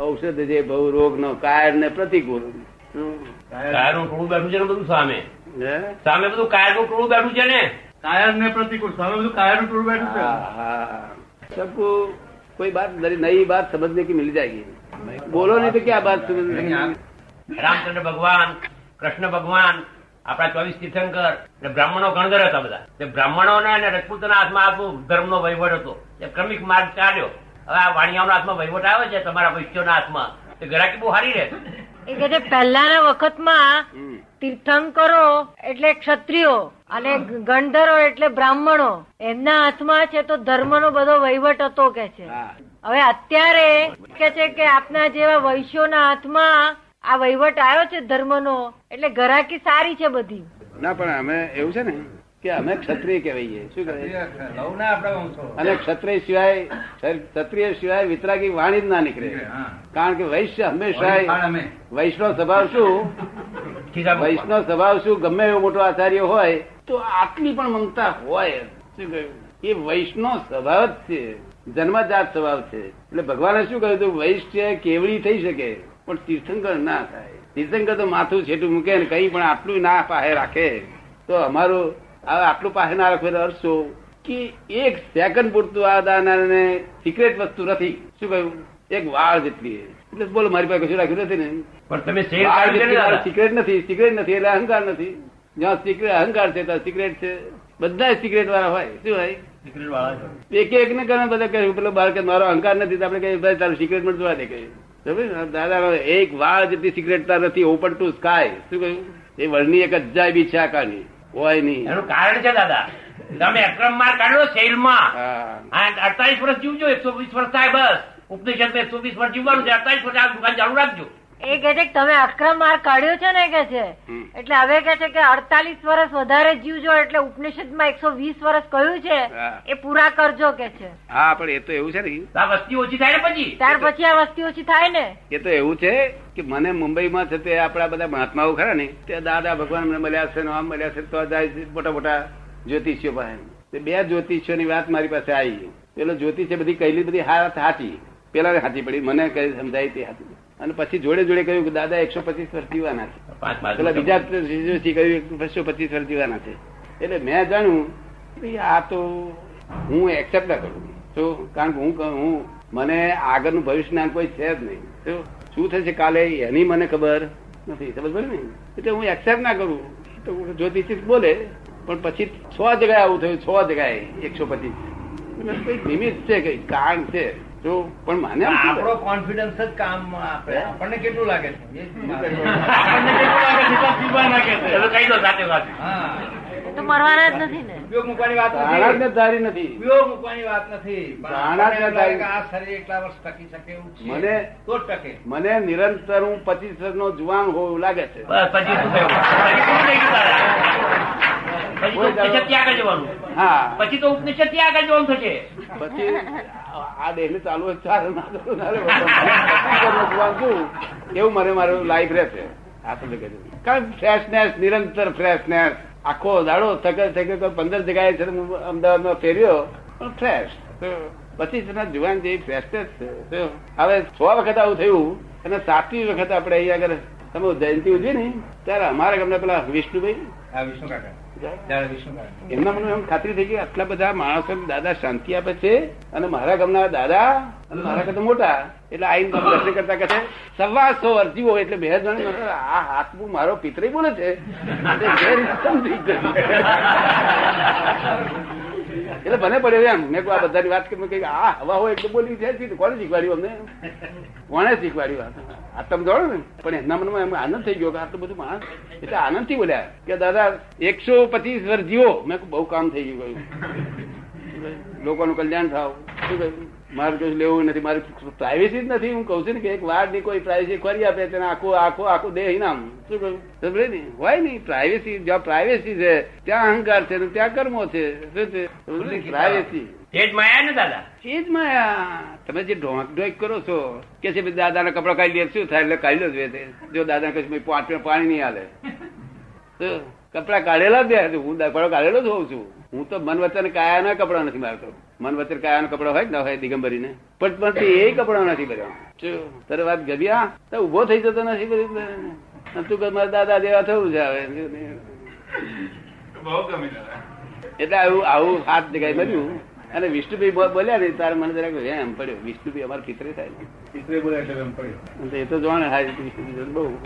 ઔષધ જે બહુ રોગ નો કાયર ને પ્રતિકૂળ શું? કાયરનું ટોળું બેઠું છે ને બધું સામે હે? સામે બધું કાયરનું ટોળું બેઠું છે ને કાયર ને પ્રતિકૂળ સામે બધું કાયરનું ટૂર બેઠું છે हाँ, हाँ। सबको कोई बात नई नई बात समझने की मिल जाएगी बोलो नहीं तो क्या बात समझ રામચંદ્ર ભગવાન કૃષ્ણ ભગવાન આપણા ચોવીસ તીર્થંકર અને બ્રાહ્મણો ગણધર હતા બધા તે બ્રાહ્મણોને અને રજપૂતના હાથમાં આખું ધર્મનો વહીવટ હતો એ ક્રમિક માર્ગ ચાલ્યો હવે આ વાણિયાઓના હાથમાં વહીવટ આવે છે તમારા વૈશ્યોના હાથમાં. તો ગરાકી બહુ સારી રહે. એ પહેલાના વખતમાં તીર્થંકરો એટલે ક્ષત્રિયો અને ગણધરો એટલે બ્રાહ્મણો એમના હાથમાં છે તો ધર્મનો બધો વહીવટ હતો કે છે. હવે અત્યારે કે છે કે આપના જેવા વૈશ્યોના હાથમાં આ વહીવટ આવ્યો છે ધર્મનો એટલે ગરાકી સારી છે બધી. ના પણ અમે એવું છે ને કે અમે ક્ષત્રિય કહેવાઈએ. શું કહેવાય? અને ક્ષત્રિય સિવાય ક્ષત્રિય સિવાય વિતરાગી વાણી જ ના નીકળે. કારણ કે વૈશ્ય હંમેશા વૈષ્ણવ સ્વભાવ શું. વૈષ્ણવ સ્વભાવ શું? ગમે એવો મોટો આચાર્ય હોય તો આટલી પણ મમતા હોય શું કહ્યું? એ વૈષ્ણવ સ્વભાવ જ છે. જન્મજાત સ્વભાવ છે. એટલે ભગવાને શું કહ્યું હતું? વૈશ્ય કેવડી થઈ શકે પણ તીર્થંકર ના થાય. તીર્થંકર તો માથું છેટું મૂકે ને કઈ પણ આટલું ના પાસે રાખે. તો અમારું હવે આટલું પાસે ના રાખે અર્થ શું કે એક સેકન્ડ પૂરતું આ દાનાને સિક્રેટ વસ્તુ નથી. શું કહ્યું? એક વાળ જેટલી એટલે બોલો મારી પાસે કશું રાખ્યું નથી ને? પણ તમે? સિક્રેટ નથી સિક્રેટ નથી એટલે અહંકાર નથી. જ્યાં સિક્રેટ અહંકાર છે ત્યાં સિક્રેટ છે. બધા સિક્રેટ વાળા હોય. શું હોય? સિક્રેટ. એક એક ને કારણે બધા કહ્યું પેલો બાળક મારો અહંકાર નથી આપણે કહીએ ભાઈ તારું સિક્રેટ પણ જોવા દે કહે દાદા એક વાળ જેટલી સિક્રેટતા નથી ઓપન ટુ સ્કાય શું કહ્યું? એ વર્ણની એક અજાયબી છે આકારની. હોય નહીં. એનું કારણ છે દાદા તમે અક્રમ માર કાઢ્યો સેલમાં હા. અડતાલીસ વર્ષ જીવજો એકસો વીસ વર્ષ થાય બસ. ઉપનિષદ એકસો વીસ વર્ષ જીવવાનું છે અડતાલીસ વર્ષ આ દુકાન ચાલુ રાખજો. એ કે છે તમે અક્રમ માર કાઢ્યો છે ને કે છે. એટલે હવે કે છે કે અડતાલીસ વર્ષ વધારે જીવજો એટલે ઉપનિષદમાં એકસો વીસ વર્ષ કહ્યું છે એ પૂરા કરજો કે છે. હા પણ એ તો એવું છે ને વસ્તી ઓછી થાય ને પછી? ત્યાર પછી આ વસ્તી ઓછી થાય ને. એ તો એવું છે કે મને મુંબઈમાં છે તે આપણા બધા મહાત્માઓ ખરા ને તે દાદા ભગવાન મને મળ્યા છે આમ મળ્યા છે તો જાય છે મોટા મોટા જ્યોતિષીઓ પાસે. બે જ્યોતિષીઓ ની વાત મારી પાસે આવી પેલો જ્યોતિષે બધી કહેલી બધી હાથ હાચી. પેલા હાચી પડી. મને કઈ સમજાય તે હાચી. અને પછી જોડે જોડે કહ્યું કે દાદા એકસો પચીસ વર્ષ જીવાના છે. પેલા બીજા કહ્યું એકસો પચીસ વર્ષ જીવાના છે. એટલે મેં જાણ્યું આ તો હું એક્સેપ્ટ ના કરું. તો કારણ કે હું હું મને આગળનું ભવિષ્ય જ્ઞાન કોઈ છે જ નહીં. તો શું થશે કાલે એની મને ખબર નથી. સમજ પડી ને? એટલે હું એક્સેપ્ટ ના કરું. તો જ્યોતિષી બોલે પણ પછી છ જગ્યાએ આવું થયું છ જગ્યાએ એકસો પચીસ. કઈ નિમિત્ત છે કઈ કારણ છે. જો પણ મને આપણો કોન્ફિડન્સ જ કામ આપે. આપણને કેટલું લાગે છે? એ આપણને કેટલું લાગે છે? પીવા નાખે છે. તમે કહી દો સાથે સાથે તો મરવાના જ નથી ને. ઉપયોગ મૂકવાની વાત નથી. ધારી ઉપયોગ મૂકવાની વાત આ શરીર એટલા વર્ષ ટકી શકે એવું છે. મને- તો ટકે. મને નિરંતર હું પચીસ વર્ષનો જુવાન હોવું લાગે છે. બસ પછી શું થયું પછી પૂરું થઈ ગયું દાદા. પછી તો ઉપનિષદ ત્યાં જવાનું. હા. પછી તો ઉપનિષદ ત્યાં આગળ જવાનું થશે. પછી આ દેહ ચાલુ હોય ચાલે ના ચાલુ ના રહે. પચીસ વર્ષનો જુવાન છું એવું મને મારું લાઈફ રહેશે. આ તો કહ્યું કારણ ફ્રેશનેસ નિરંતર ફ્રેશનેસ આખો દાડો થકે થકે તો પંદર જગ્યાએ છે અમદાવાદમાં ફેર્યો પણ ફ્રેશ પચીસ તેના જુવાન જેવી ફ્રેશનેસ છે. હવે સો વખત આવું થયું અને સાતમી વખત આપણે અહીંયા આગળ તમે જયંતિ ઉજવી ને ત્યારે અમારે ગમે પેલા વિષ્ણુભાઈ. એમના મને એમ ખાતરી થઈ ગઈ આટલા બધા માણસો દાદા શાંતિ આપે છે અને મારા ગામના દાદા અને મારા કરતા મોટા એટલે આઈને તમે દર્શન કરતા કહે સવાસો અરજી હોય એટલે બે જણ આ આ બુ મારો પિતરી બોલે છે. એટલે મને પડ્યો એમ. મેં આ બધાની વાત કરી કઈ આ હવા હોય એટલે બોલી જાય કોને શીખવાડ્યું અમને? કોને શીખવાડ્યું? આ? આ તમે જોડો ને. પણ એમના મનમાં એમ આનંદ થઈ ગયો કે આટલું બધું માણસ એટલે આનંદથી બોલ્યા કે, દાદા, એકસો પચીસ વર્ષ જીવો. મેં બહુ કામ થઈ ગયું લોકોનું કલ્યાણ થાવ. શું કહ્યું? મારે કશું લેવું નથી મારી પ્રાઇવેસી જ નથી. હું કઉ છું ને કે એક વારની કોઈ પ્રાઇવેસી ખરી આપે તેને આખું આખો આખું દેહ ઇનામ. શું કહ્યું સમજે ને? હોય નહીં પ્રાઇવેસી જ્યાં પ્રાઇવેસી છે ત્યાં અહંકાર છે ત્યાં કર્મો છે. શું છે? પ્રાઇવેસી એ જ માયા ને દાદા? એ જ માયા. તમે જે ઢોંક ઢોંક કરો છો કે છે દાદા ના કપડા કાઢી લે શું થાય? એટલે કાઢી લો જ જો દાદા કશું પાંચ પાણી નહીં હાલે. કપડા કાઢેલા જ દે હું કપડા કાઢેલો જ હોઉં છું. હું તો મન વચન કાયાના કપડા નથી મારતો. મન વચન કાયાનો કપડા હોય કે ના હોય દિગંબરીને. પણ પણ એ કપડા નથી ભર્યા તારે વાત ગભ્યા? તો ઊભો થઈ જતો નથી ભર્યો. તું. કે મારા દાદા જેવા થવું છે હવે. બહુ ગમી એટલે આવું આવું હાથ જગ્યાએ બન્યું. અને વિષ્ણુભાઈ બોલ્યા ને તારે મને જરાક એમ પડ્યો. વિષ્ણુભાઈ અમારા પિતરે થાય પિતરે બોલ્યા એટલે એમ પડ્યો. એ તો જાણે હા વિષ્ણુભાઈ બહુ.